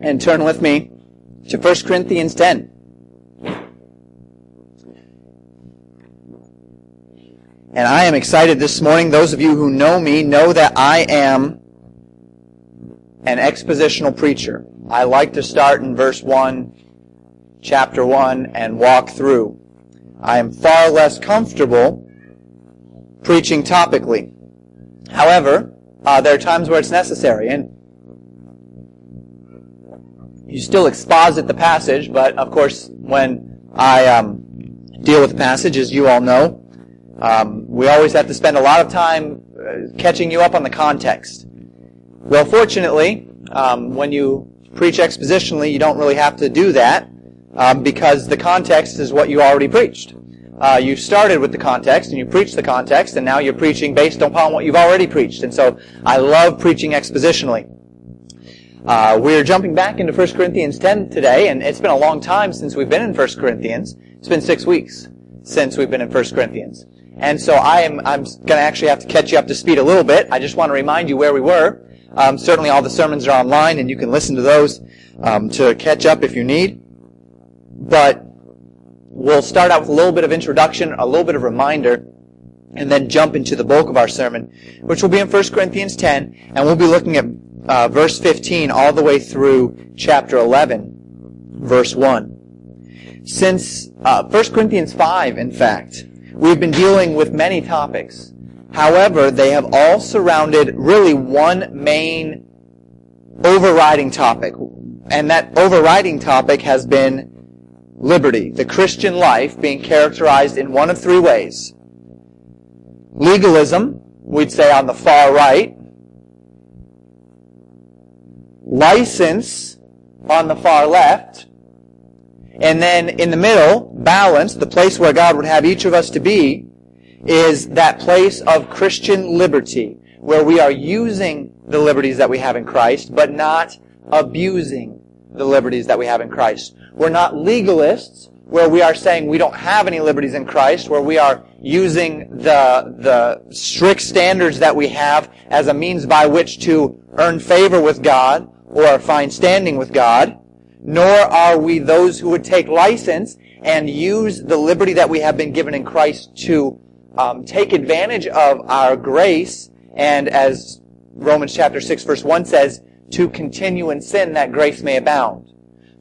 and turn with me to 1 Corinthians 10. And I am excited this morning. Those of you who know me know that I am an expositional preacher. I like to start in verse 1, chapter 1, and walk through. I am far less comfortable preaching topically. However, uh, there are times where it's necessary, and you still exposit the passage, but of course, when I um, deal with the passage, as you all know, um, we always have to spend a lot of time uh, catching you up on the context. Well, fortunately, um, when you preach expositionally, you don't really have to do that um, because the context is what you already preached. Uh, you started with the context and you preached the context, and now you're preaching based upon what you've already preached. And so, I love preaching expositionally. Uh, we're jumping back into 1 Corinthians 10 today, and it's been a long time since we've been in 1 Corinthians. It's been six weeks since we've been in 1 Corinthians. And so I am, I'm going to actually have to catch you up to speed a little bit. I just want to remind you where we were. Um, certainly all the sermons are online, and you can listen to those um, to catch up if you need. But we'll start out with a little bit of introduction, a little bit of reminder, and then jump into the bulk of our sermon, which will be in 1 Corinthians 10, and we'll be looking at uh, verse 15 all the way through chapter 11, verse 1. Since uh, 1 Corinthians 5, in fact, we've been dealing with many topics. However, they have all surrounded really one main overriding topic. And that overriding topic has been liberty, the Christian life being characterized in one of three ways. Legalism, we'd say on the far right, license on the far left, and then in the middle, balance, the place where God would have each of us to be, is that place of Christian liberty, where we are using the liberties that we have in Christ, but not abusing the liberties that we have in Christ. We're not legalists, where we are saying we don't have any liberties in Christ, where we are using the, the strict standards that we have as a means by which to earn favor with God, or fine standing with God, nor are we those who would take license and use the liberty that we have been given in Christ to um, take advantage of our grace, and as Romans chapter 6 verse 1 says, to continue in sin that grace may abound.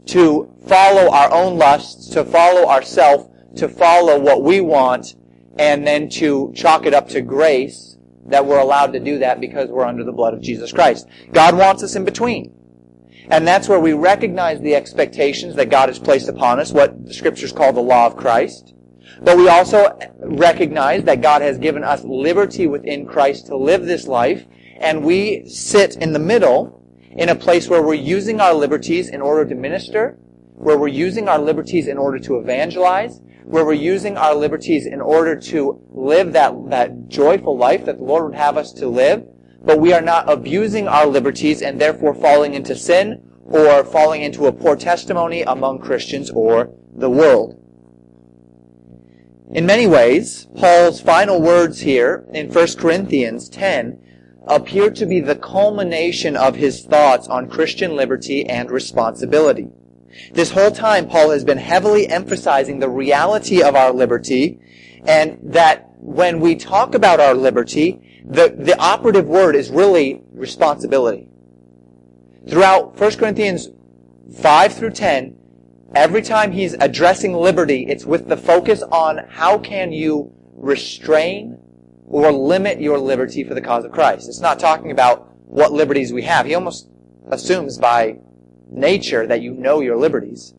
To follow our own lusts, to follow ourself, to follow what we want, and then to chalk it up to grace that we're allowed to do that because we're under the blood of Jesus Christ. God wants us in between. And that's where we recognize the expectations that God has placed upon us, what the scriptures call the law of Christ. But we also recognize that God has given us liberty within Christ to live this life, and we sit in the middle in a place where we're using our liberties in order to minister, where we're using our liberties in order to evangelize, where we're using our liberties in order to live that, that joyful life that the Lord would have us to live, but we are not abusing our liberties and therefore falling into sin or falling into a poor testimony among Christians or the world. In many ways, Paul's final words here in 1 Corinthians 10 appear to be the culmination of his thoughts on Christian liberty and responsibility. This whole time, Paul has been heavily emphasizing the reality of our liberty and that when we talk about our liberty, the, the operative word is really responsibility. Throughout 1 Corinthians 5 through 10, every time he's addressing liberty, it's with the focus on how can you restrain or limit your liberty for the cause of Christ. It's not talking about what liberties we have. He almost assumes by nature that you know your liberties.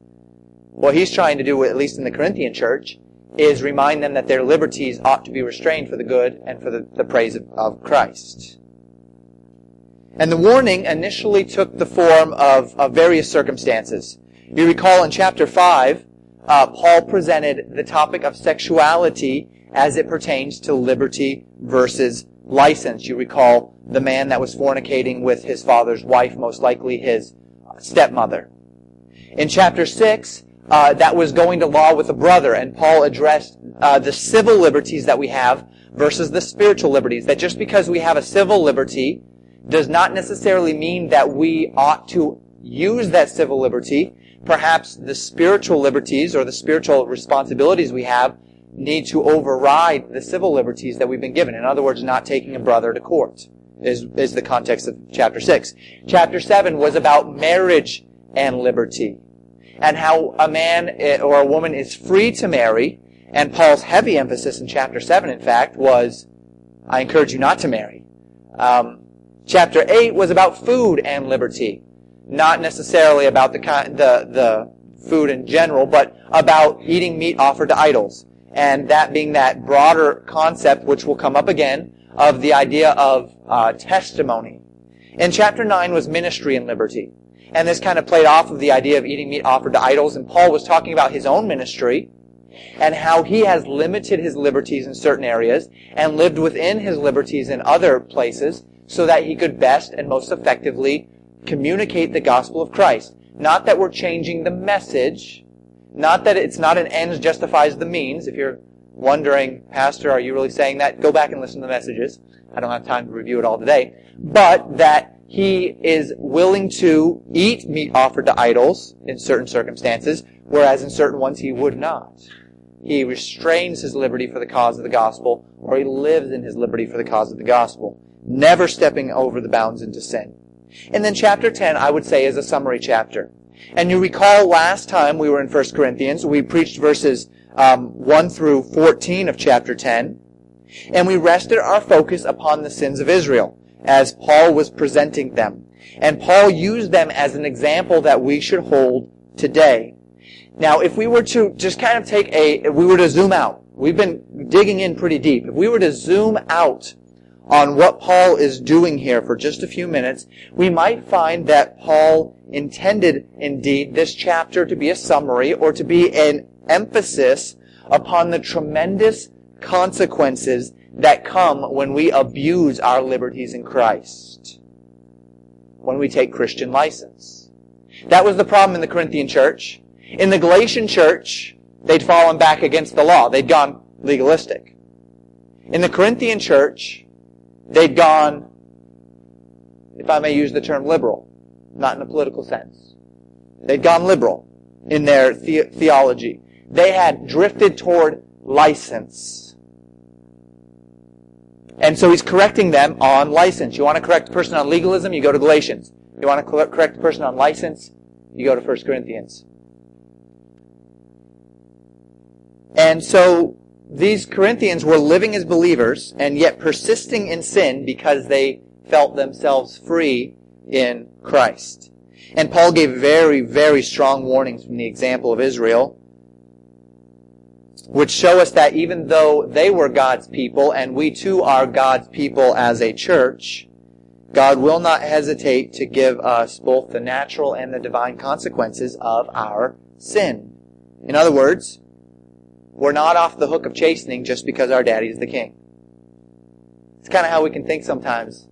What he's trying to do, at least in the Corinthian church, is remind them that their liberties ought to be restrained for the good and for the, the praise of, of Christ. And the warning initially took the form of, of various circumstances. You recall in chapter 5, uh, Paul presented the topic of sexuality as it pertains to liberty versus license. You recall the man that was fornicating with his father's wife, most likely his stepmother. In chapter 6, uh, that was going to law with a brother, and Paul addressed uh, the civil liberties that we have versus the spiritual liberties. That just because we have a civil liberty does not necessarily mean that we ought to use that civil liberty, perhaps the spiritual liberties or the spiritual responsibilities we have need to override the civil liberties that we've been given. In other words, not taking a brother to court is, is the context of chapter 6. Chapter 7 was about marriage and liberty and how a man or a woman is free to marry. And Paul's heavy emphasis in chapter 7, in fact, was, I encourage you not to marry. Um, chapter 8 was about food and liberty. Not necessarily about the, the, the food in general, but about eating meat offered to idols. And that being that broader concept, which will come up again, of the idea of uh, testimony. In chapter 9 was ministry and liberty. And this kind of played off of the idea of eating meat offered to idols. And Paul was talking about his own ministry and how he has limited his liberties in certain areas and lived within his liberties in other places so that he could best and most effectively communicate the gospel of Christ. Not that we're changing the message, not that it's not an ends justifies the means. If you're wondering, Pastor, are you really saying that? Go back and listen to the messages. I don't have time to review it all today. But that he is willing to eat meat offered to idols in certain circumstances, whereas in certain ones he would not. He restrains his liberty for the cause of the gospel, or he lives in his liberty for the cause of the gospel, never stepping over the bounds into sin. And then chapter 10, I would say, is a summary chapter. And you recall last time we were in 1 Corinthians, we preached verses um, 1 through 14 of chapter 10, and we rested our focus upon the sins of Israel as Paul was presenting them. And Paul used them as an example that we should hold today. Now, if we were to just kind of take a, if we were to zoom out, we've been digging in pretty deep. If we were to zoom out on what Paul is doing here for just a few minutes, we might find that Paul intended indeed this chapter to be a summary or to be an emphasis upon the tremendous consequences that come when we abuse our liberties in Christ. When we take Christian license. That was the problem in the Corinthian church. In the Galatian church, they'd fallen back against the law. They'd gone legalistic. In the Corinthian church, they'd gone, if I may use the term liberal, not in a political sense. They'd gone liberal in their the- theology. They had drifted toward license. And so he's correcting them on license. You want to correct a person on legalism, you go to Galatians. You want to correct a person on license, you go to 1 Corinthians. And so these Corinthians were living as believers and yet persisting in sin because they felt themselves free in Christ. And Paul gave very, very strong warnings from the example of Israel which show us that even though they were God's people and we too are God's people as a church, God will not hesitate to give us both the natural and the divine consequences of our sin. In other words, we're not off the hook of chastening just because our daddy is the king. It's kind of how we can think sometimes.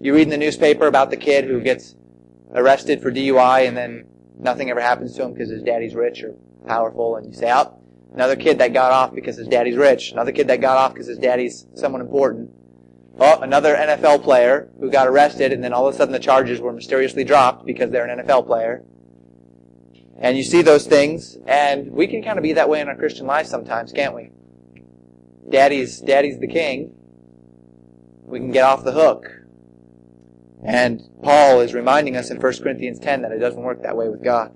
You read in the newspaper about the kid who gets arrested for DUI and then nothing ever happens to him because his daddy's rich or powerful and you say, oh, Another kid that got off because his daddy's rich. Another kid that got off because his daddy's someone important. Oh, another NFL player who got arrested and then all of a sudden the charges were mysteriously dropped because they're an NFL player. And you see those things, and we can kind of be that way in our Christian life sometimes, can't we? Daddy's, daddy's the king. We can get off the hook. And Paul is reminding us in 1 Corinthians 10 that it doesn't work that way with God.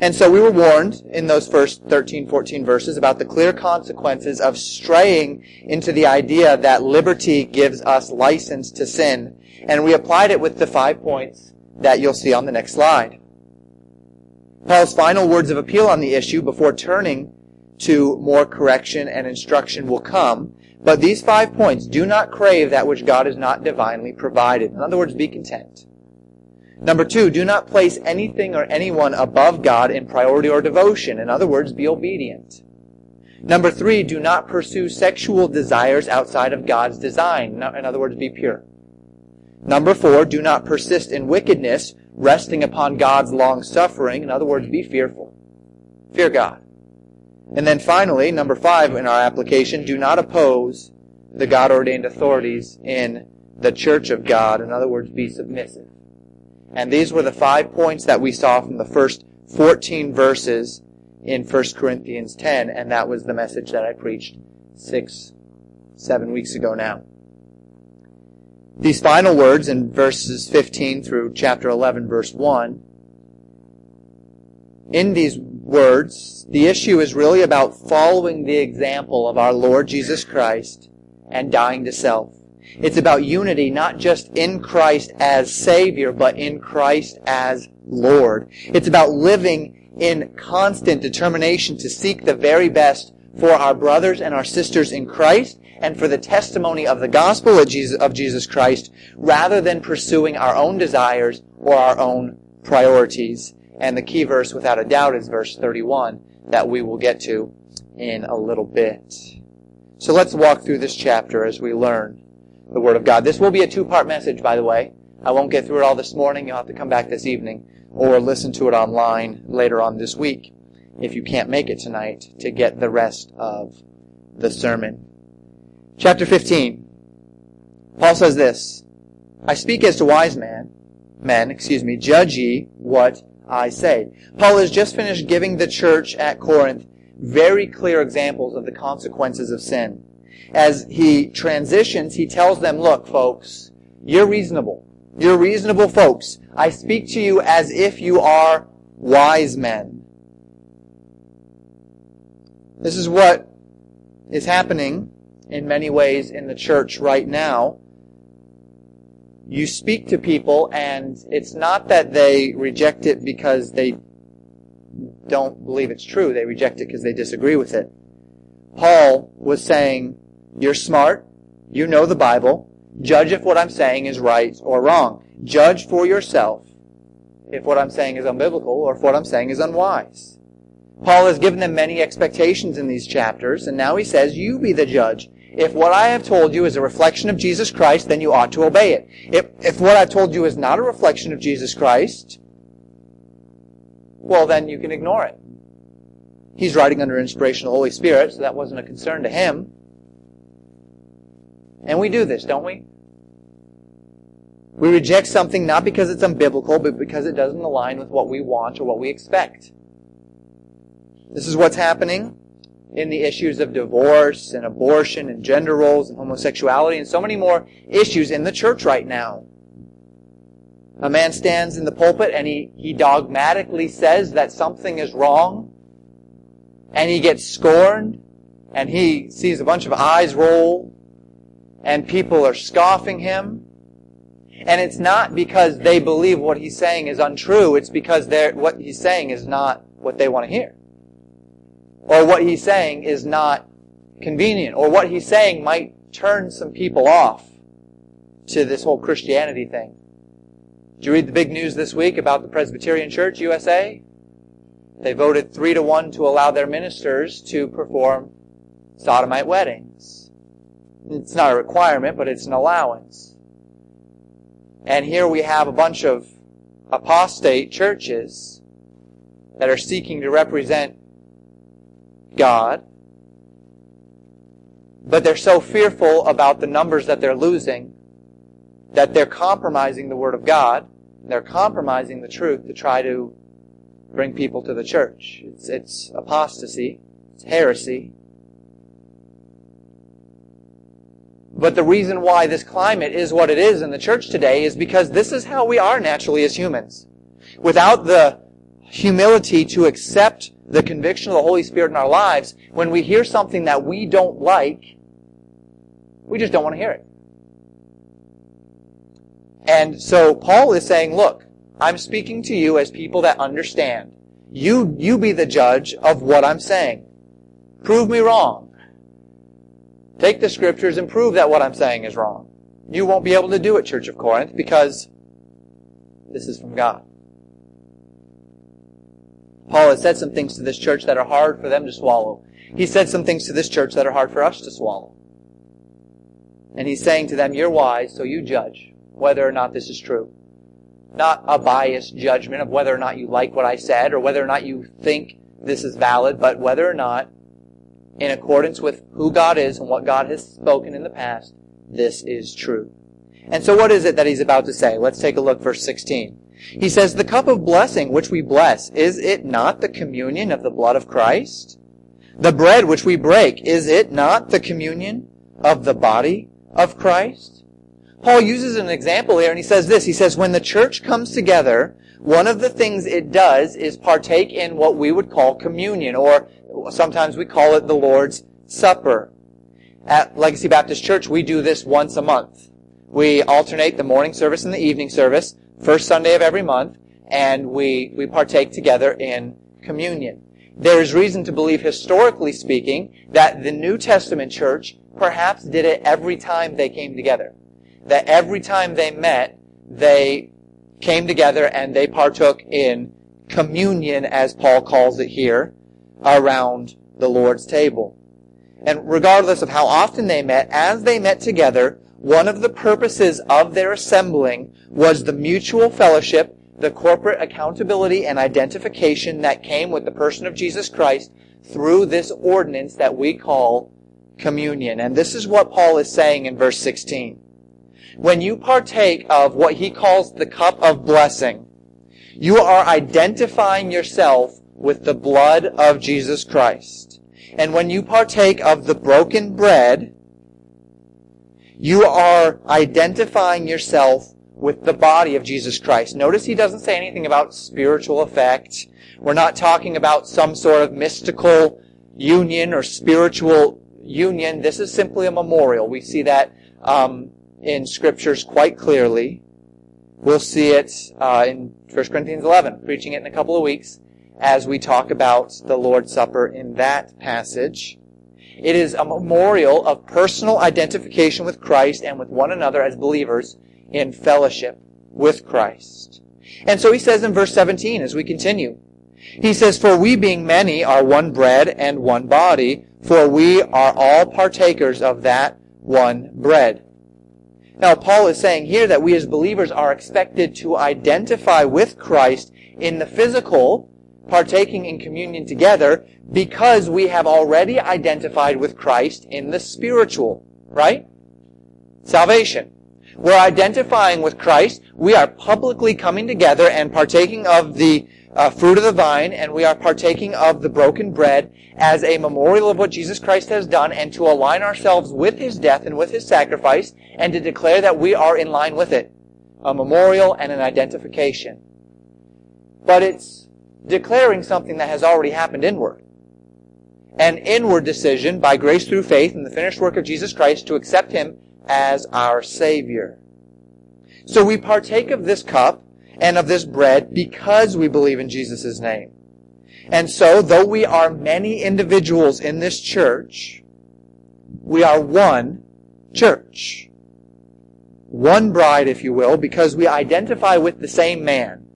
And so we were warned in those first 13, 14 verses about the clear consequences of straying into the idea that liberty gives us license to sin. And we applied it with the five points that you'll see on the next slide. Paul's final words of appeal on the issue before turning to more correction and instruction will come. But these five points do not crave that which God has not divinely provided. In other words, be content. Number two, do not place anything or anyone above God in priority or devotion. In other words, be obedient. Number three, do not pursue sexual desires outside of God's design. In other words, be pure. Number four, do not persist in wickedness, resting upon God's long suffering. In other words, be fearful. Fear God. And then finally, number five in our application, do not oppose the God ordained authorities in the church of God. In other words, be submissive. And these were the five points that we saw from the first 14 verses in 1 Corinthians 10, and that was the message that I preached six, seven weeks ago now. These final words in verses 15 through chapter 11, verse 1, in these words, the issue is really about following the example of our Lord Jesus Christ and dying to self. It's about unity, not just in Christ as Savior, but in Christ as Lord. It's about living in constant determination to seek the very best for our brothers and our sisters in Christ and for the testimony of the gospel of Jesus, of Jesus Christ rather than pursuing our own desires or our own priorities. And the key verse, without a doubt, is verse 31 that we will get to in a little bit. So let's walk through this chapter as we learn the Word of God. This will be a two-part message, by the way. I won't get through it all this morning. You'll have to come back this evening or listen to it online later on this week if you can't make it tonight to get the rest of the sermon. Chapter 15. Paul says this, I speak as to wise men, men, excuse me, judge ye what I say. Paul has just finished giving the church at Corinth very clear examples of the consequences of sin. As he transitions, he tells them, look, folks, you're reasonable. You're reasonable folks. I speak to you as if you are wise men. This is what is happening in many ways in the church right now you speak to people and it's not that they reject it because they don't believe it's true. They reject it because they disagree with it. Paul was saying, you're smart. You know the Bible. Judge if what I'm saying is right or wrong. Judge for yourself if what I'm saying is unbiblical or if what I'm saying is unwise. Paul has given them many expectations in these chapters, and now he says, you be the judge. If what I have told you is a reflection of Jesus Christ, then you ought to obey it. If, if what I've told you is not a reflection of Jesus Christ, well, then you can ignore it. He's writing under inspiration of the Holy Spirit, so that wasn't a concern to him. And we do this, don't we? We reject something not because it's unbiblical, but because it doesn't align with what we want or what we expect. This is what's happening in the issues of divorce and abortion and gender roles and homosexuality and so many more issues in the church right now. A man stands in the pulpit and he, he dogmatically says that something is wrong and he gets scorned and he sees a bunch of eyes roll and people are scoffing him. And it's not because they believe what he's saying is untrue. It's because what he's saying is not what they want to hear or what he's saying is not convenient, or what he's saying might turn some people off to this whole Christianity thing. Did you read the big news this week about the Presbyterian Church USA? They voted three to one to allow their ministers to perform sodomite weddings. It's not a requirement, but it's an allowance. And here we have a bunch of apostate churches that are seeking to represent God, but they're so fearful about the numbers that they're losing that they're compromising the Word of God. They're compromising the truth to try to bring people to the church. It's, it's apostasy. It's heresy. But the reason why this climate is what it is in the church today is because this is how we are naturally as humans. Without the humility to accept the conviction of the Holy Spirit in our lives, when we hear something that we don't like, we just don't want to hear it. And so Paul is saying, look, I'm speaking to you as people that understand. You, you be the judge of what I'm saying. Prove me wrong. Take the scriptures and prove that what I'm saying is wrong. You won't be able to do it, Church of Corinth, because this is from God. Paul has said some things to this church that are hard for them to swallow. He said some things to this church that are hard for us to swallow. And he's saying to them, you're wise, so you judge whether or not this is true. Not a biased judgment of whether or not you like what I said or whether or not you think this is valid, but whether or not, in accordance with who God is and what God has spoken in the past, this is true. And so what is it that he's about to say? Let's take a look, verse 16. He says, The cup of blessing which we bless, is it not the communion of the blood of Christ? The bread which we break, is it not the communion of the body of Christ? Paul uses an example here and he says this. He says, when the church comes together, one of the things it does is partake in what we would call communion, or sometimes we call it the Lord's Supper. At Legacy Baptist Church, we do this once a month. We alternate the morning service and the evening service, first Sunday of every month, and we, we partake together in communion. There is reason to believe, historically speaking, that the New Testament church perhaps did it every time they came together. That every time they met, they came together and they partook in communion, as Paul calls it here, around the Lord's table. And regardless of how often they met, as they met together, one of the purposes of their assembling was the mutual fellowship, the corporate accountability and identification that came with the person of Jesus Christ through this ordinance that we call communion. And this is what Paul is saying in verse 16. When you partake of what he calls the cup of blessing, you are identifying yourself with the blood of Jesus Christ. And when you partake of the broken bread, you are identifying yourself with the body of Jesus Christ. Notice he doesn't say anything about spiritual effect. We're not talking about some sort of mystical union or spiritual union. This is simply a memorial. We see that um, in scriptures quite clearly. We'll see it uh, in 1 Corinthians 11, preaching it in a couple of weeks as we talk about the Lord's Supper in that passage. It is a memorial of personal identification with Christ and with one another as believers in fellowship with Christ. And so he says in verse 17 as we continue, he says, For we being many are one bread and one body, for we are all partakers of that one bread. Now, Paul is saying here that we as believers are expected to identify with Christ in the physical, partaking in communion together, because we have already identified with Christ in the spiritual, right? Salvation. We're identifying with Christ. We are publicly coming together and partaking of the uh, fruit of the vine, and we are partaking of the broken bread as a memorial of what Jesus Christ has done, and to align ourselves with his death and with his sacrifice, and to declare that we are in line with it. A memorial and an identification. But it's declaring something that has already happened inward. An inward decision by grace through faith in the finished work of Jesus Christ to accept him as our Savior. So we partake of this cup and of this bread because we believe in Jesus' name. And so, though we are many individuals in this church, we are one church. One bride, if you will, because we identify with the same man,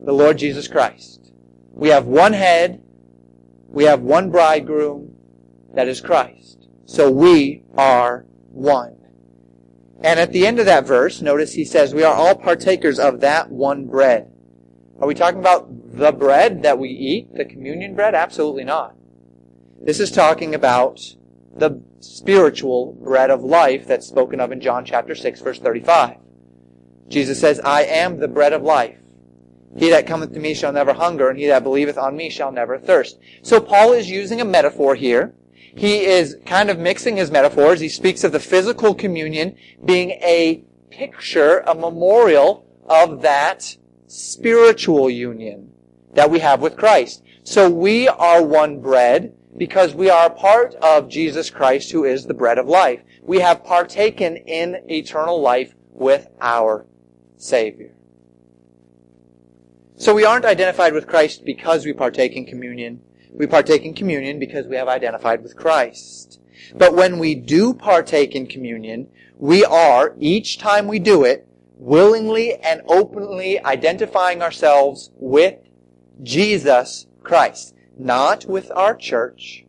the Lord Jesus Christ. We have one head, we have one bridegroom, that is Christ. So we are one. And at the end of that verse, notice he says, we are all partakers of that one bread. Are we talking about the bread that we eat, the communion bread? Absolutely not. This is talking about the spiritual bread of life that's spoken of in John chapter 6 verse 35. Jesus says, I am the bread of life. He that cometh to me shall never hunger, and he that believeth on me shall never thirst. So Paul is using a metaphor here he is kind of mixing his metaphors. He speaks of the physical communion being a picture, a memorial of that spiritual union that we have with Christ. So we are one bread because we are part of Jesus Christ who is the bread of life. We have partaken in eternal life with our Savior. So we aren't identified with Christ because we partake in communion. We partake in communion because we have identified with Christ. But when we do partake in communion, we are, each time we do it, willingly and openly identifying ourselves with Jesus Christ. Not with our church,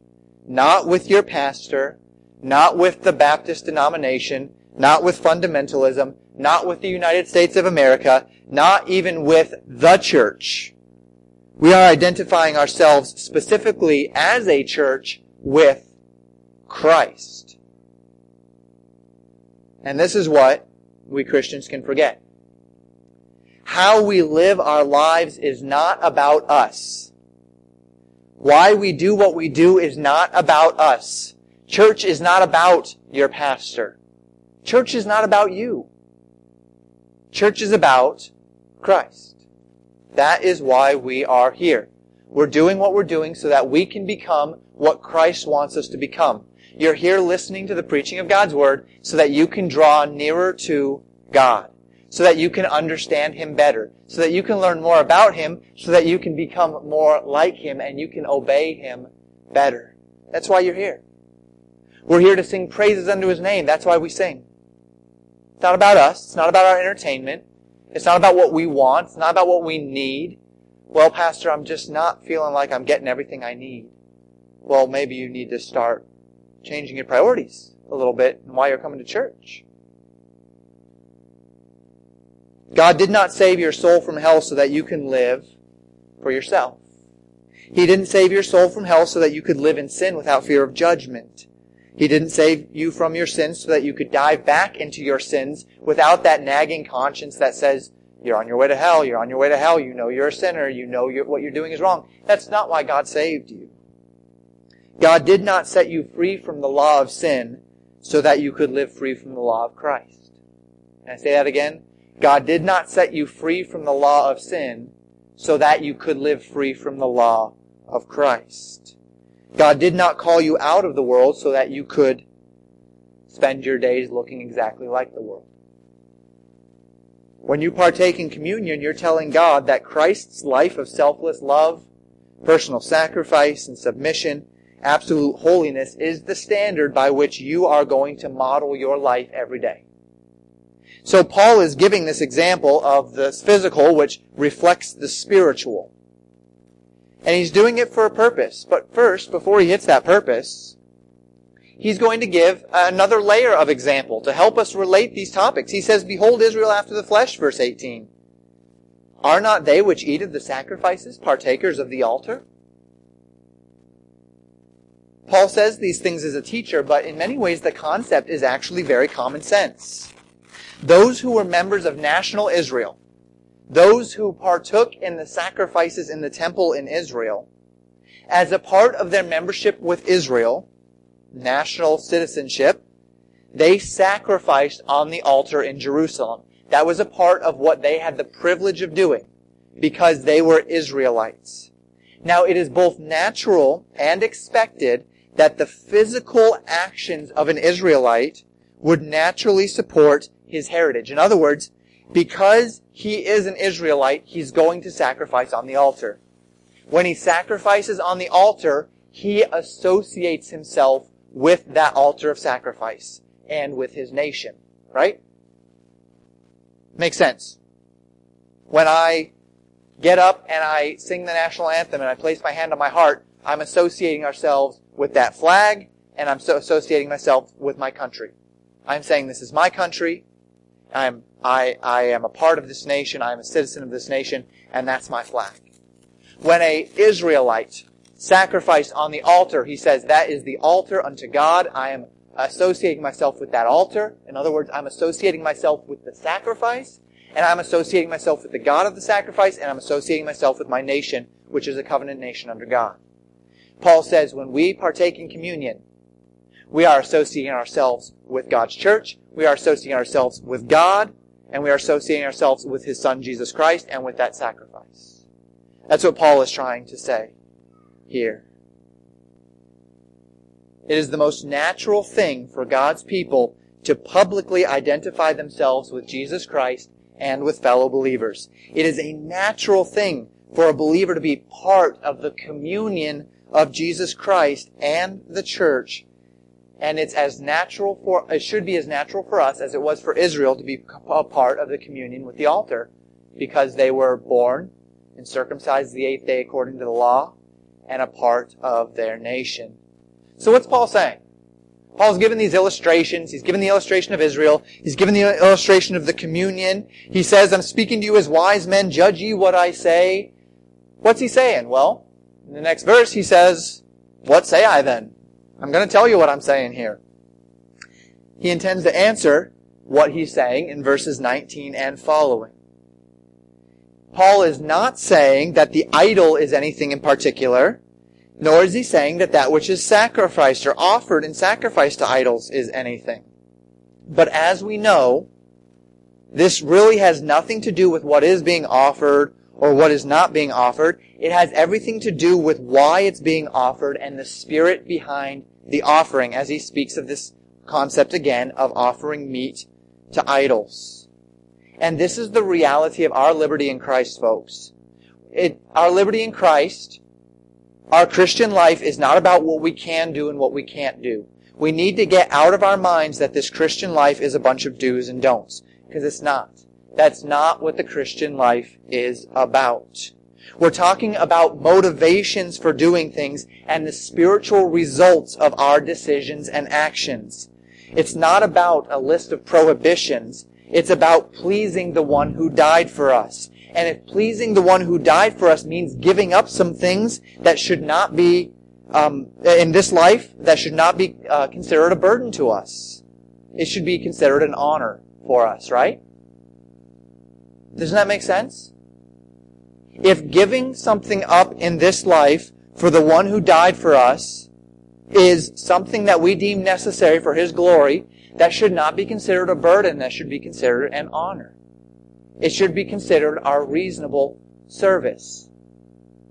not with your pastor, not with the Baptist denomination, not with fundamentalism, not with the United States of America, not even with the church. We are identifying ourselves specifically as a church with Christ. And this is what we Christians can forget. How we live our lives is not about us. Why we do what we do is not about us. Church is not about your pastor. Church is not about you. Church is about Christ. That is why we are here. We're doing what we're doing so that we can become what Christ wants us to become. You're here listening to the preaching of God's Word so that you can draw nearer to God. So that you can understand Him better. So that you can learn more about Him. So that you can become more like Him and you can obey Him better. That's why you're here. We're here to sing praises unto His name. That's why we sing. It's not about us. It's not about our entertainment. It's not about what we want. It's not about what we need. Well, Pastor, I'm just not feeling like I'm getting everything I need. Well, maybe you need to start changing your priorities a little bit and why you're coming to church. God did not save your soul from hell so that you can live for yourself. He didn't save your soul from hell so that you could live in sin without fear of judgment. He didn't save you from your sins so that you could dive back into your sins without that nagging conscience that says, you're on your way to hell, you're on your way to hell, you know you're a sinner, you know you're, what you're doing is wrong. That's not why God saved you. God did not set you free from the law of sin so that you could live free from the law of Christ. Can I say that again? God did not set you free from the law of sin so that you could live free from the law of Christ. God did not call you out of the world so that you could spend your days looking exactly like the world. When you partake in communion, you're telling God that Christ's life of selfless love, personal sacrifice, and submission, absolute holiness is the standard by which you are going to model your life every day. So Paul is giving this example of the physical, which reflects the spiritual. And he's doing it for a purpose. But first, before he hits that purpose, he's going to give another layer of example to help us relate these topics. He says, Behold Israel after the flesh, verse 18. Are not they which eat of the sacrifices partakers of the altar? Paul says these things as a teacher, but in many ways the concept is actually very common sense. Those who were members of national Israel, those who partook in the sacrifices in the temple in Israel, as a part of their membership with Israel, national citizenship, they sacrificed on the altar in Jerusalem. That was a part of what they had the privilege of doing because they were Israelites. Now it is both natural and expected that the physical actions of an Israelite would naturally support his heritage. In other words, because he is an Israelite, he's going to sacrifice on the altar. When he sacrifices on the altar, he associates himself with that altar of sacrifice and with his nation. Right? Makes sense. When I get up and I sing the national anthem and I place my hand on my heart, I'm associating ourselves with that flag and I'm so associating myself with my country. I'm saying this is my country. I'm, I, I am a part of this nation. I am a citizen of this nation and that's my flag. When a Israelite sacrificed on the altar, he says, that is the altar unto God. I am associating myself with that altar. In other words, I'm associating myself with the sacrifice, and I'm associating myself with the God of the sacrifice, and I'm associating myself with my nation, which is a covenant nation under God. Paul says when we partake in communion, we are associating ourselves with God's church, we are associating ourselves with God, and we are associating ourselves with His Son Jesus Christ and with that sacrifice. That's what Paul is trying to say here. It is the most natural thing for God's people to publicly identify themselves with Jesus Christ and with fellow believers. It is a natural thing for a believer to be part of the communion of Jesus Christ and the church. And it's as natural for, it should be as natural for us as it was for Israel to be a part of the communion with the altar because they were born and circumcised the eighth day according to the law and a part of their nation. So what's Paul saying? Paul's given these illustrations. He's given the illustration of Israel. He's given the illustration of the communion. He says, I'm speaking to you as wise men. Judge ye what I say. What's he saying? Well, in the next verse he says, What say I then? I'm going to tell you what I'm saying here. He intends to answer what he's saying in verses 19 and following. Paul is not saying that the idol is anything in particular, nor is he saying that that which is sacrificed or offered in sacrifice to idols is anything. But as we know, this really has nothing to do with what is being offered or what is not being offered. It has everything to do with why it's being offered and the spirit behind the offering as he speaks of this concept again of offering meat to idols. And this is the reality of our liberty in Christ, folks. It, our liberty in Christ, our Christian life is not about what we can do and what we can't do. We need to get out of our minds that this Christian life is a bunch of do's and don'ts. Because it's not. That's not what the Christian life is about. We're talking about motivations for doing things and the spiritual results of our decisions and actions. It's not about a list of prohibitions. It's about pleasing the one who died for us. And if pleasing the one who died for us means giving up some things that should not be, um, in this life, that should not be uh, considered a burden to us. It should be considered an honor for us, right? Doesn't that make sense? If giving something up in this life for the one who died for us is something that we deem necessary for His glory, that should not be considered a burden, that should be considered an honor. It should be considered our reasonable service.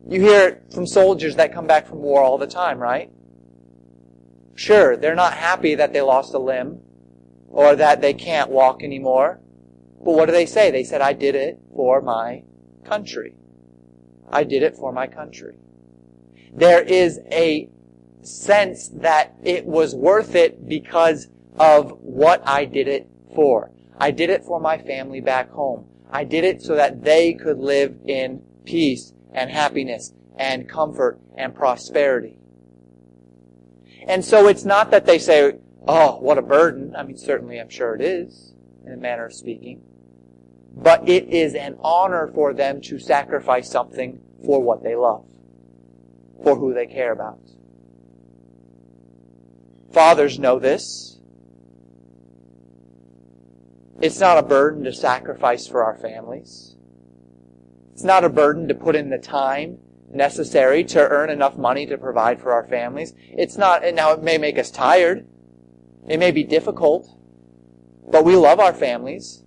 You hear it from soldiers that come back from war all the time, right? Sure, they're not happy that they lost a limb or that they can't walk anymore. But what do they say? They said, I did it for my country. I did it for my country. There is a sense that it was worth it because of what I did it for. I did it for my family back home. I did it so that they could live in peace and happiness and comfort and prosperity. And so it's not that they say, oh, what a burden. I mean, certainly I'm sure it is, in a manner of speaking. But it is an honor for them to sacrifice something for what they love, for who they care about. Fathers know this. It's not a burden to sacrifice for our families. It's not a burden to put in the time necessary to earn enough money to provide for our families. It's not, and now it may make us tired. It may be difficult, but we love our families.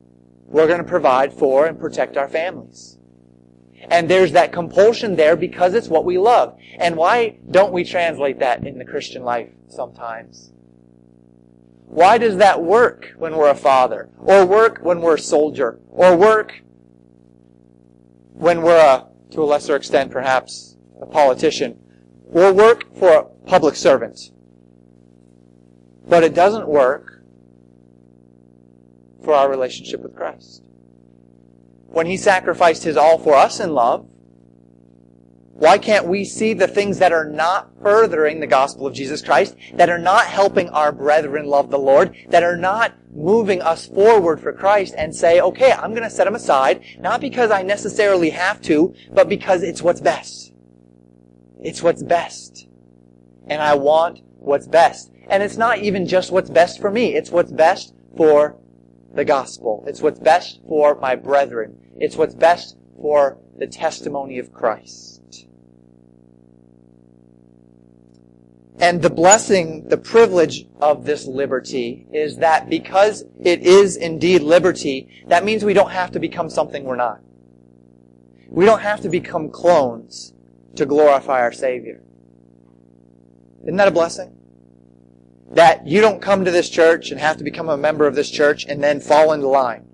We're going to provide for and protect our families. And there's that compulsion there because it's what we love. And why don't we translate that in the Christian life sometimes? Why does that work when we're a father? Or work when we're a soldier? Or work when we're a, to a lesser extent perhaps, a politician? Or work for a public servant? But it doesn't work for our relationship with Christ. When He sacrificed His all for us in love, why can't we see the things that are not furthering the gospel of Jesus Christ, that are not helping our brethren love the Lord, that are not moving us forward for Christ and say, okay, I'm going to set them aside, not because I necessarily have to, but because it's what's best. It's what's best. And I want what's best. And it's not even just what's best for me. It's what's best for the gospel. It's what's best for my brethren. It's what's best for the testimony of Christ. And the blessing, the privilege of this liberty is that because it is indeed liberty, that means we don't have to become something we're not. We don't have to become clones to glorify our Savior. Isn't that a blessing? That you don't come to this church and have to become a member of this church and then fall into line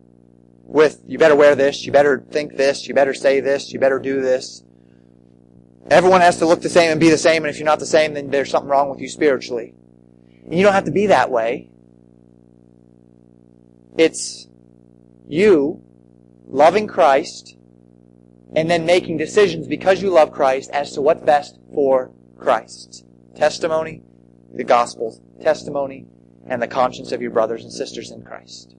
with, you better wear this, you better think this, you better say this, you better do this. Everyone has to look the same and be the same, and if you're not the same, then there's something wrong with you spiritually. And you don't have to be that way. It's you loving Christ and then making decisions because you love Christ as to what's best for Christ. Testimony, the Gospels, testimony, and the conscience of your brothers and sisters in Christ.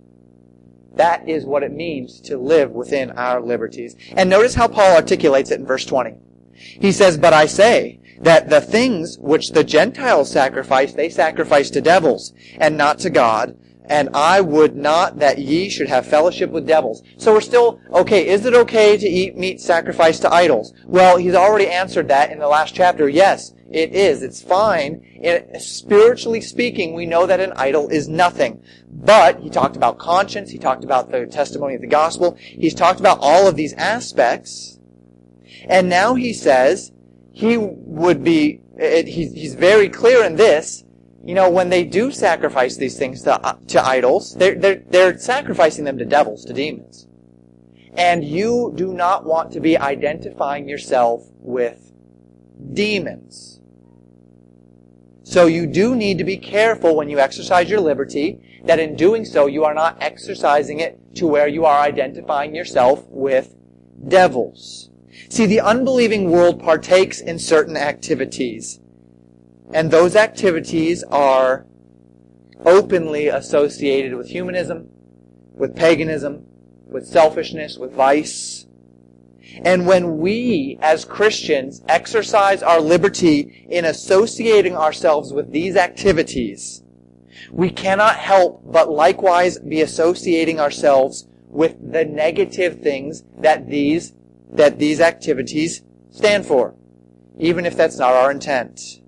That is what it means to live within our liberties. And notice how Paul articulates it in verse 20. He says, But I say that the things which the Gentiles sacrifice, they sacrifice to devils, and not to God, and I would not that ye should have fellowship with devils. So we're still, okay, is it okay to eat meat sacrificed to idols? Well, he's already answered that in the last chapter. Yes, it is. It's fine. It, spiritually speaking, we know that an idol is nothing. But he talked about conscience. He talked about the testimony of the gospel. He's talked about all of these aspects. And now he says he would be, it, he's, he's very clear in this. You know, when they do sacrifice these things to, uh, to idols, they're, they're, they're sacrificing them to devils, to demons. And you do not want to be identifying yourself with demons. So you do need to be careful when you exercise your liberty that in doing so you are not exercising it to where you are identifying yourself with devils. See, the unbelieving world partakes in certain activities. And those activities are openly associated with humanism, with paganism, with selfishness, with vice. And when we, as Christians, exercise our liberty in associating ourselves with these activities, we cannot help but likewise be associating ourselves with the negative things that these, that these activities stand for, even if that's not our intent.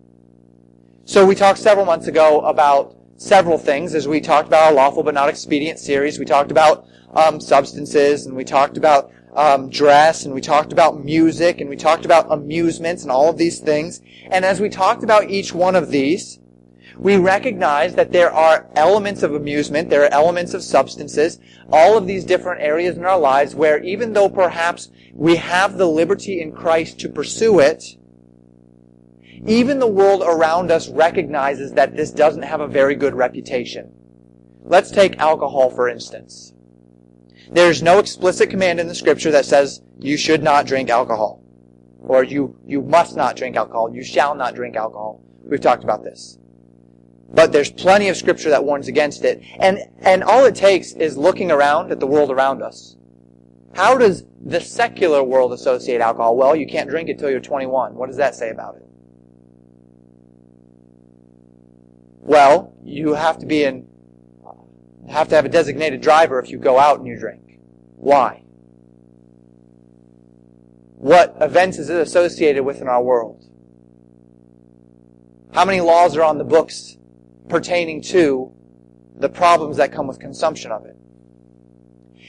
So we talked several months ago about several things as we talked about our lawful but not expedient series. We talked about um, substances and we talked about um, dress, and we talked about music, and we talked about amusements, and all of these things. And as we talked about each one of these, we recognize that there are elements of amusement, there are elements of substances, all of these different areas in our lives where even though perhaps we have the liberty in Christ to pursue it, even the world around us recognizes that this doesn't have a very good reputation. Let's take alcohol, for instance. There's no explicit command in the scripture that says you should not drink alcohol. Or you, you must not drink alcohol. You shall not drink alcohol. We've talked about this. But there's plenty of scripture that warns against it. And, and all it takes is looking around at the world around us. How does the secular world associate alcohol? Well, you can't drink it till you're 21. What does that say about it? Well, you have to be in have to have a designated driver if you go out and you drink. Why? What events is it associated with in our world? How many laws are on the books pertaining to the problems that come with consumption of it?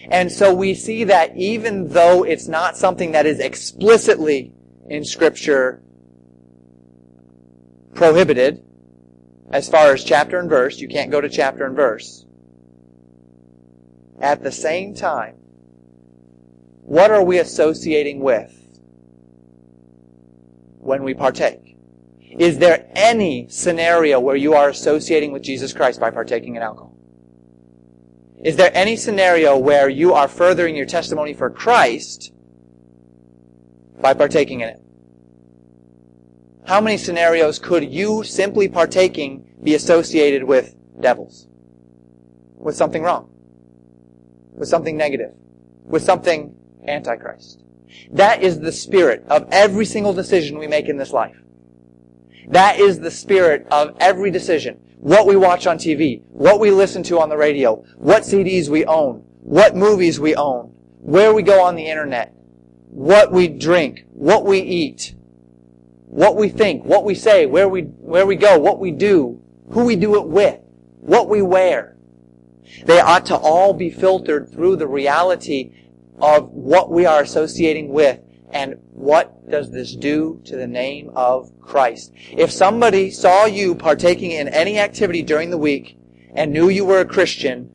And so we see that even though it's not something that is explicitly in Scripture prohibited, as far as chapter and verse, you can't go to chapter and verse. At the same time, what are we associating with when we partake? Is there any scenario where you are associating with Jesus Christ by partaking in alcohol? Is there any scenario where you are furthering your testimony for Christ by partaking in it? How many scenarios could you simply partaking be associated with devils? With something wrong? with something negative, with something antichrist. That is the spirit of every single decision we make in this life. That is the spirit of every decision. What we watch on TV, what we listen to on the radio, what CDs we own, what movies we own, where we go on the internet, what we drink, what we eat, what we think, what we say, where we, where we go, what we do, who we do it with, what we wear. They ought to all be filtered through the reality of what we are associating with and what does this do to the name of Christ. If somebody saw you partaking in any activity during the week and knew you were a Christian,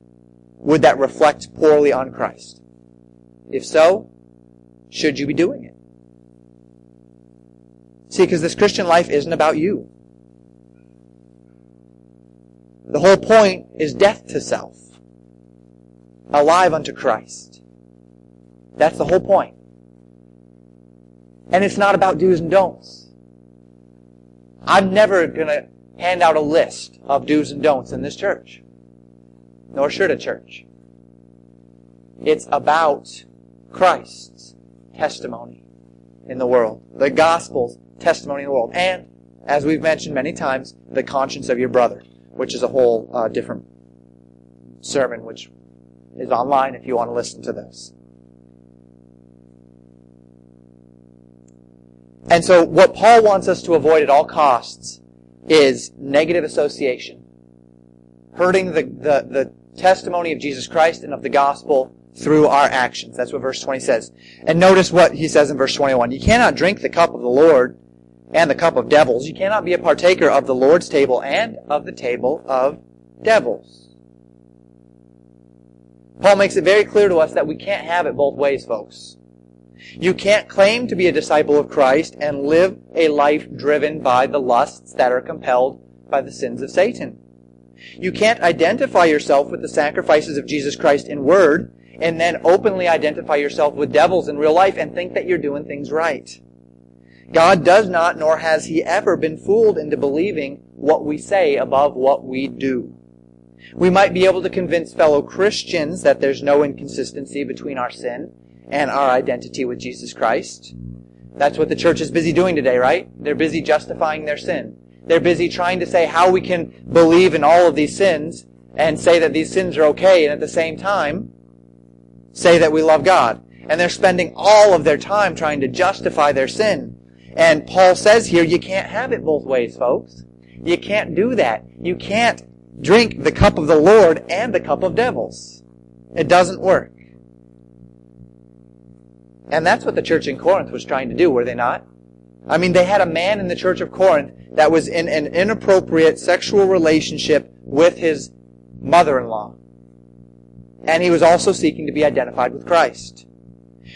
would that reflect poorly on Christ? If so, should you be doing it? See, because this Christian life isn't about you. The whole point is death to self alive unto Christ. That's the whole point. And it's not about do's and don'ts. I'm never going to hand out a list of do's and don'ts in this church. Nor should a church. It's about Christ's testimony in the world. The gospel's testimony in the world. And, as we've mentioned many times, the conscience of your brother, which is a whole uh, different sermon, which is online if you want to listen to this. And so what Paul wants us to avoid at all costs is negative association. Hurting the, the, the testimony of Jesus Christ and of the gospel through our actions. That's what verse 20 says. And notice what he says in verse 21. You cannot drink the cup of the Lord and the cup of devils. You cannot be a partaker of the Lord's table and of the table of devils. Paul makes it very clear to us that we can't have it both ways, folks. You can't claim to be a disciple of Christ and live a life driven by the lusts that are compelled by the sins of Satan. You can't identify yourself with the sacrifices of Jesus Christ in word and then openly identify yourself with devils in real life and think that you're doing things right. God does not, nor has he ever been fooled into believing what we say above what we do. We might be able to convince fellow Christians that there's no inconsistency between our sin and our identity with Jesus Christ. That's what the church is busy doing today, right? They're busy justifying their sin. They're busy trying to say how we can believe in all of these sins and say that these sins are okay and at the same time say that we love God. And they're spending all of their time trying to justify their sin. And Paul says here, you can't have it both ways, folks. You can't do that. You can't drink the cup of the Lord and the cup of devils. It doesn't work. And that's what the church in Corinth was trying to do, were they not? I mean, they had a man in the church of Corinth that was in an inappropriate sexual relationship with his mother-in-law. And he was also seeking to be identified with Christ.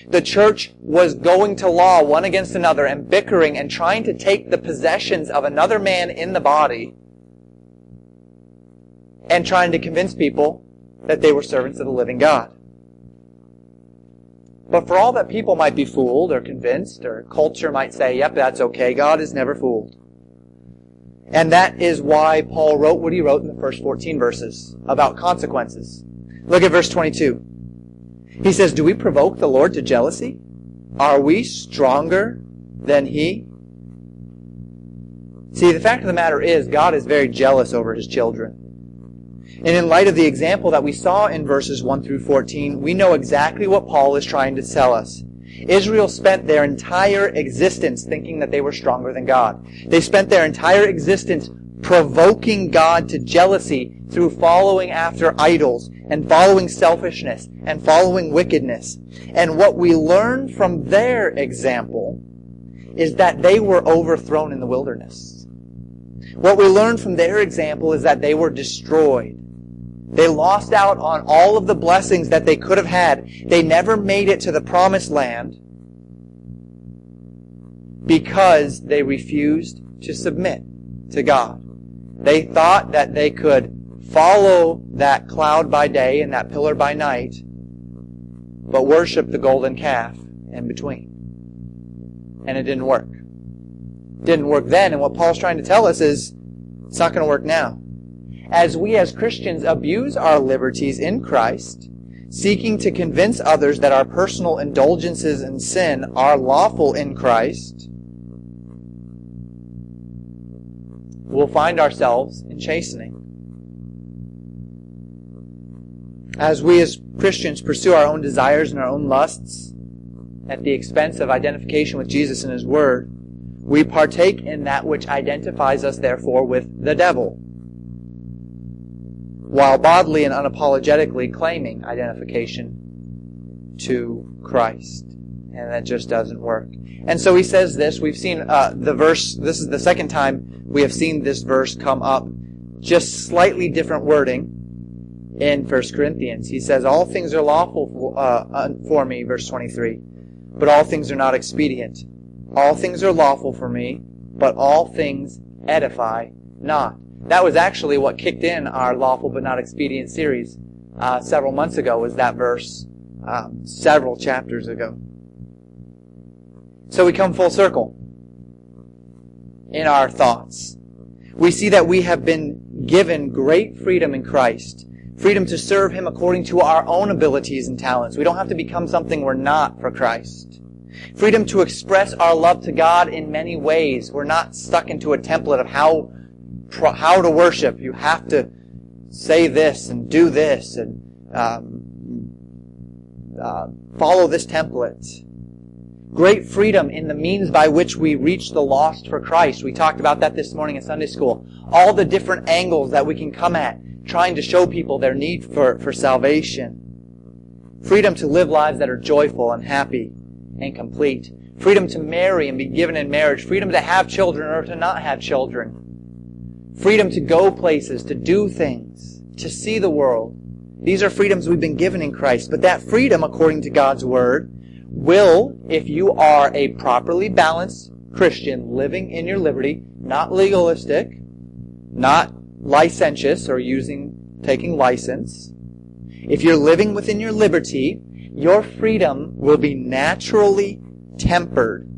The church was going to law one against another and bickering and trying to take the possessions of another man in the body and trying to convince people that they were servants of the living God. But for all that people might be fooled or convinced, or culture might say, yep, that's okay, God is never fooled. And that is why Paul wrote what he wrote in the first 14 verses about consequences. Look at verse 22. He says, Do we provoke the Lord to jealousy? Are we stronger than He? See, the fact of the matter is, God is very jealous over His children. And in light of the example that we saw in verses 1 through 14, we know exactly what Paul is trying to tell us. Israel spent their entire existence thinking that they were stronger than God. They spent their entire existence provoking God to jealousy through following after idols and following selfishness and following wickedness. And what we learn from their example is that they were overthrown in the wilderness. What we learn from their example is that they were destroyed. They lost out on all of the blessings that they could have had. They never made it to the promised land because they refused to submit to God. They thought that they could follow that cloud by day and that pillar by night, but worship the golden calf in between. And it didn't work. didn't work then, and what Paul's trying to tell us is it's not going to work now as we as Christians abuse our liberties in Christ, seeking to convince others that our personal indulgences in sin are lawful in Christ, we'll find ourselves in chastening. As we as Christians pursue our own desires and our own lusts at the expense of identification with Jesus and His Word, we partake in that which identifies us, therefore, with the devil while bodily and unapologetically claiming identification to Christ. And that just doesn't work. And so he says this. We've seen uh, the verse. This is the second time we have seen this verse come up. Just slightly different wording in 1 Corinthians. He says, All things are lawful for, uh, for me, verse 23, but all things are not expedient. All things are lawful for me, but all things edify not. That was actually what kicked in our lawful but not expedient series uh, several months ago. Was that verse um, several chapters ago? So we come full circle in our thoughts. We see that we have been given great freedom in Christ. Freedom to serve Him according to our own abilities and talents. We don't have to become something we're not for Christ. Freedom to express our love to God in many ways. We're not stuck into a template of how how to worship. You have to say this and do this and um, uh, follow this template. Great freedom in the means by which we reach the lost for Christ. We talked about that this morning in Sunday school. All the different angles that we can come at trying to show people their need for, for salvation. Freedom to live lives that are joyful and happy and complete. Freedom to marry and be given in marriage. Freedom to have children or to not have children. Freedom to go places, to do things, to see the world. These are freedoms we've been given in Christ. But that freedom, according to God's Word, will, if you are a properly balanced Christian living in your liberty, not legalistic, not licentious or using, taking license, if you're living within your liberty, your freedom will be naturally tempered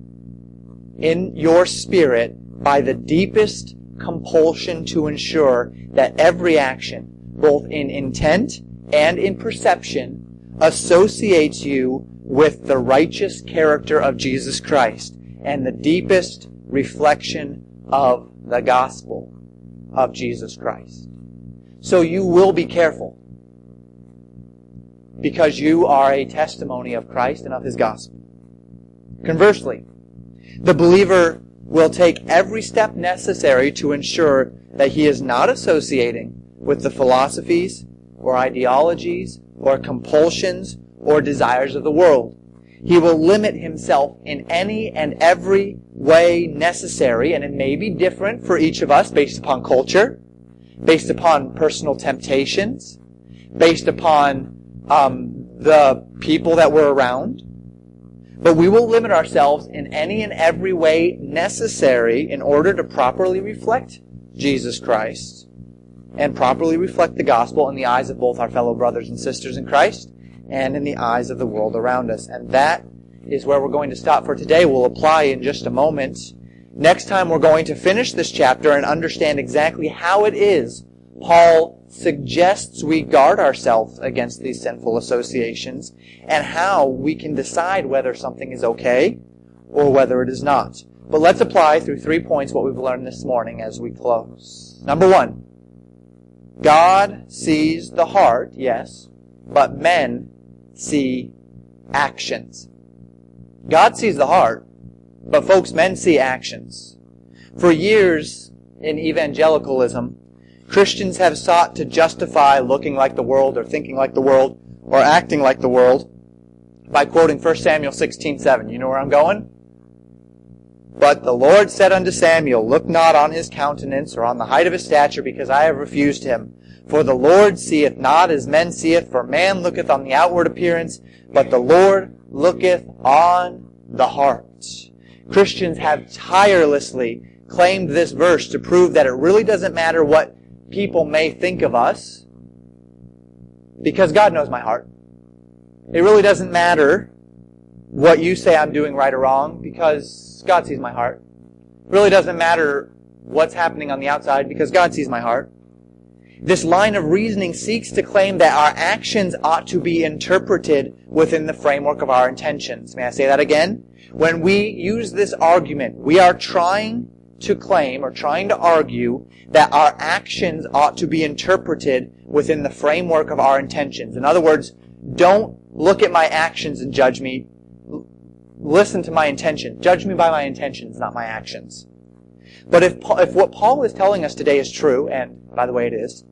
in your spirit by the deepest compulsion to ensure that every action, both in intent and in perception, associates you with the righteous character of Jesus Christ and the deepest reflection of the gospel of Jesus Christ. So you will be careful because you are a testimony of Christ and of His gospel. Conversely, the believer will take every step necessary to ensure that he is not associating with the philosophies or ideologies or compulsions or desires of the world. He will limit himself in any and every way necessary, and it may be different for each of us based upon culture, based upon personal temptations, based upon um, the people that we're around. But we will limit ourselves in any and every way necessary in order to properly reflect Jesus Christ and properly reflect the gospel in the eyes of both our fellow brothers and sisters in Christ and in the eyes of the world around us. And that is where we're going to stop for today. We'll apply in just a moment. Next time we're going to finish this chapter and understand exactly how it is Paul suggests we guard ourselves against these sinful associations and how we can decide whether something is okay or whether it is not. But let's apply through three points what we've learned this morning as we close. Number one, God sees the heart, yes, but men see actions. God sees the heart, but folks, men see actions. For years in evangelicalism, Christians have sought to justify looking like the world or thinking like the world or acting like the world by quoting 1 Samuel 16:7. You know where I'm going? But the Lord said unto Samuel, Look not on his countenance or on the height of his stature, because I have refused him. For the Lord seeth not as men seeth, for man looketh on the outward appearance, but the Lord looketh on the heart. Christians have tirelessly claimed this verse to prove that it really doesn't matter what people may think of us because God knows my heart. It really doesn't matter what you say I'm doing right or wrong because God sees my heart. It really doesn't matter what's happening on the outside because God sees my heart. This line of reasoning seeks to claim that our actions ought to be interpreted within the framework of our intentions. May I say that again? When we use this argument, we are trying to claim or trying to argue that our actions ought to be interpreted within the framework of our intentions. In other words, don't look at my actions and judge me. Listen to my intention. Judge me by my intentions, not my actions. But if, if what Paul is telling us today is true, and by the way it is,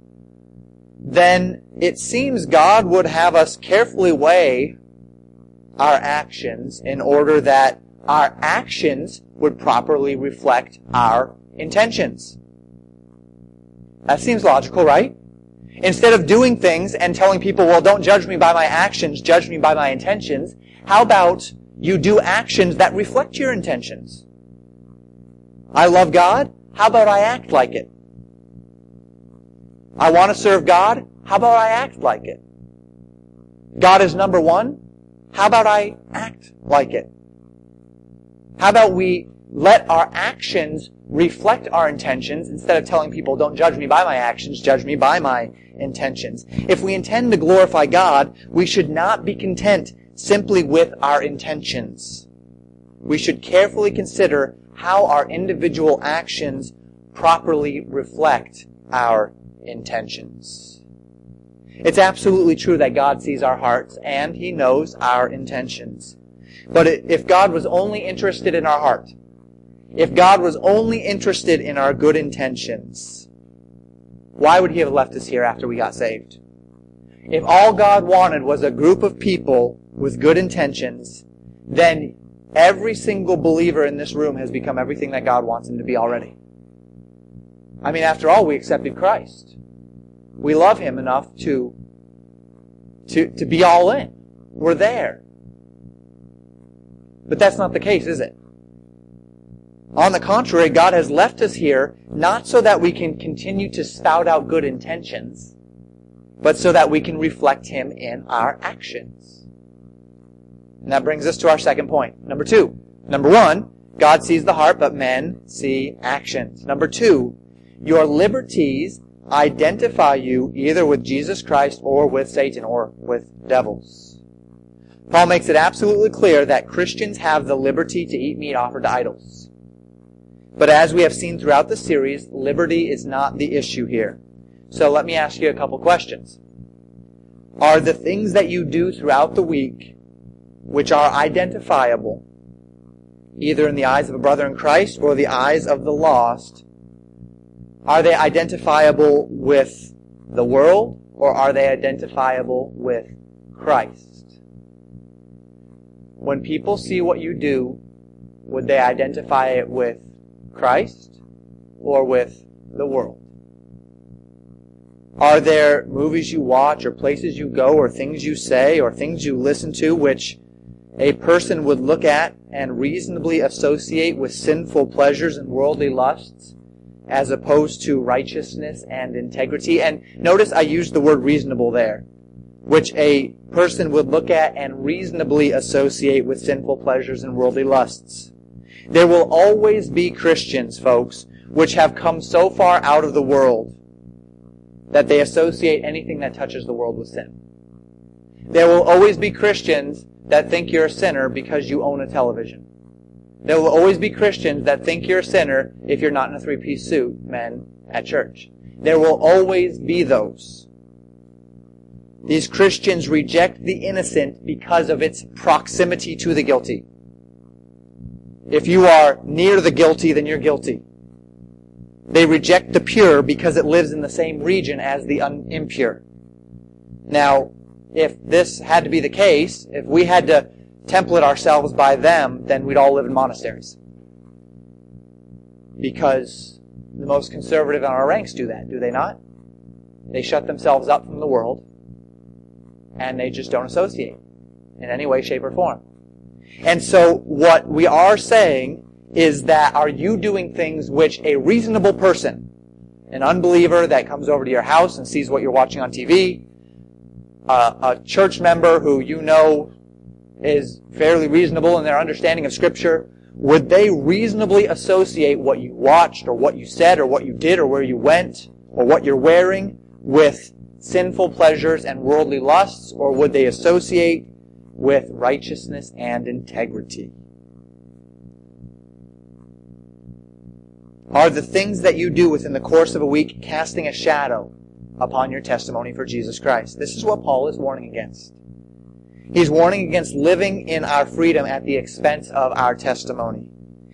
then it seems God would have us carefully weigh our actions in order that our actions would properly reflect our intentions. That seems logical, right? Instead of doing things and telling people, well, don't judge me by my actions, judge me by my intentions, how about you do actions that reflect your intentions? I love God. How about I act like it? I want to serve God. How about I act like it? God is number one. How about I act like it? How about we let our actions reflect our intentions instead of telling people, don't judge me by my actions, judge me by my intentions. If we intend to glorify God, we should not be content simply with our intentions. We should carefully consider how our individual actions properly reflect our intentions. It's absolutely true that God sees our hearts and He knows our intentions. But if God was only interested in our heart, if God was only interested in our good intentions, why would He have left us here after we got saved? If all God wanted was a group of people with good intentions, then every single believer in this room has become everything that God wants him to be already. I mean, after all, we accepted Christ. We love Him enough to, to, to be all in. We're there. But that's not the case, is it? On the contrary, God has left us here not so that we can continue to spout out good intentions, but so that we can reflect Him in our actions. And that brings us to our second point. Number two. Number one, God sees the heart, but men see actions. Number two, your liberties identify you either with Jesus Christ or with Satan or with devils. Paul makes it absolutely clear that Christians have the liberty to eat meat offered to idols. But as we have seen throughout the series, liberty is not the issue here. So let me ask you a couple questions. Are the things that you do throughout the week, which are identifiable, either in the eyes of a brother in Christ or the eyes of the lost, are they identifiable with the world or are they identifiable with Christ? When people see what you do, would they identify it with Christ or with the world? Are there movies you watch or places you go or things you say or things you listen to which a person would look at and reasonably associate with sinful pleasures and worldly lusts as opposed to righteousness and integrity? And notice I used the word reasonable there, which a person would look at and reasonably associate with sinful pleasures and worldly lusts. There will always be Christians, folks, which have come so far out of the world that they associate anything that touches the world with sin. There will always be Christians that think you're a sinner because you own a television. There will always be Christians that think you're a sinner if you're not in a three-piece suit, men, at church. There will always be those. These Christians reject the innocent because of its proximity to the guilty. If you are near the guilty, then you're guilty. They reject the pure because it lives in the same region as the impure. Now, if this had to be the case, if we had to template ourselves by them, then we'd all live in monasteries. Because the most conservative in our ranks do that, do they not? They shut themselves up from the world and they just don't associate in any way, shape, or form. And so what we are saying is that are you doing things which a reasonable person, an unbeliever that comes over to your house and sees what you're watching on TV, a church member who you know is fairly reasonable in their understanding of Scripture, would they reasonably associate what you watched or what you said or what you did or where you went or what you're wearing with sinful pleasures and worldly lusts, or would they associate with righteousness and integrity? Are the things that you do within the course of a week casting a shadow upon your testimony for Jesus Christ? This is what Paul is warning against. He's warning against living in our freedom at the expense of our testimony.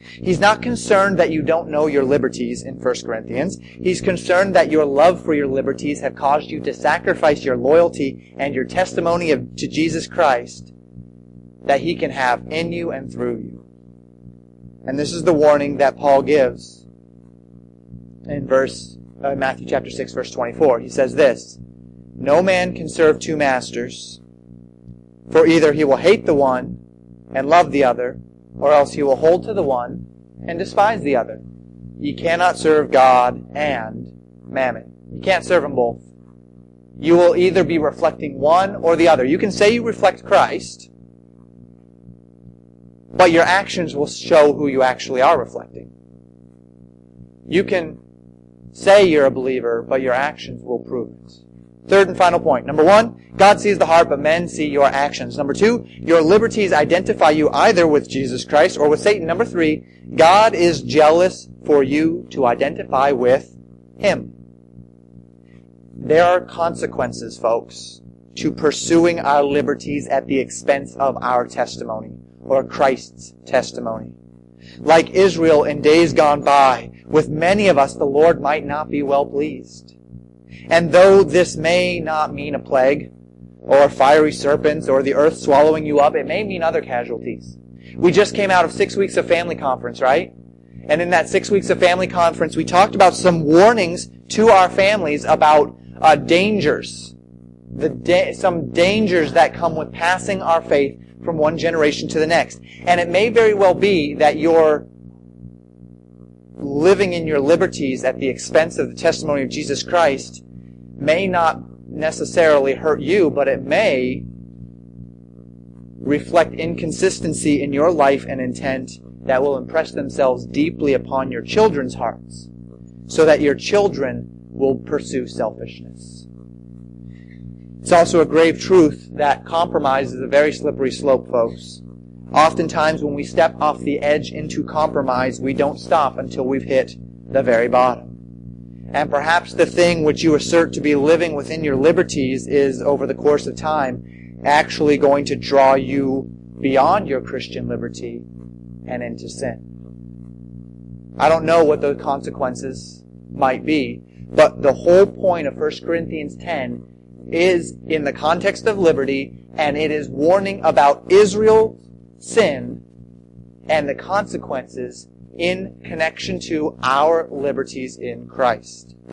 He's not concerned that you don't know your liberties in 1 Corinthians. He's concerned that your love for your liberties have caused you to sacrifice your loyalty and your testimony of, to Jesus Christ that he can have in you and through you. And this is the warning that Paul gives in verse uh, Matthew chapter 6 verse 24. He says this, No man can serve two masters, for either he will hate the one and love the other, or else he will hold to the one and despise the other. Ye cannot serve God and mammon. You can't serve them both. You will either be reflecting one or the other. You can say you reflect Christ, but your actions will show who you actually are reflecting. You can say you're a believer, but your actions will prove it. Third and final point. Number one, God sees the heart, but men see your actions. Number two, your liberties identify you either with Jesus Christ or with Satan. Number three, God is jealous for you to identify with Him. There are consequences, folks, to pursuing our liberties at the expense of our testimony or Christ's testimony. Like Israel in days gone by, with many of us the Lord might not be well pleased. And though this may not mean a plague, or fiery serpents, or the earth swallowing you up, it may mean other casualties. We just came out of six weeks of family conference, right? And in that six weeks of family conference, we talked about some warnings to our families about uh, dangers, the da- some dangers that come with passing our faith from one generation to the next. And it may very well be that you're living in your liberties at the expense of the testimony of Jesus Christ may not necessarily hurt you, but it may reflect inconsistency in your life and intent that will impress themselves deeply upon your children's hearts so that your children will pursue selfishness. It's also a grave truth that compromise is a very slippery slope, folks. Oftentimes when we step off the edge into compromise, we don't stop until we've hit the very bottom. And perhaps the thing which you assert to be living within your liberties is, over the course of time, actually going to draw you beyond your Christian liberty and into sin. I don't know what those consequences might be, but the whole point of 1 Corinthians 10 is in the context of liberty, and it is warning about Israel's sin and the consequences in connection to our liberties in Christ.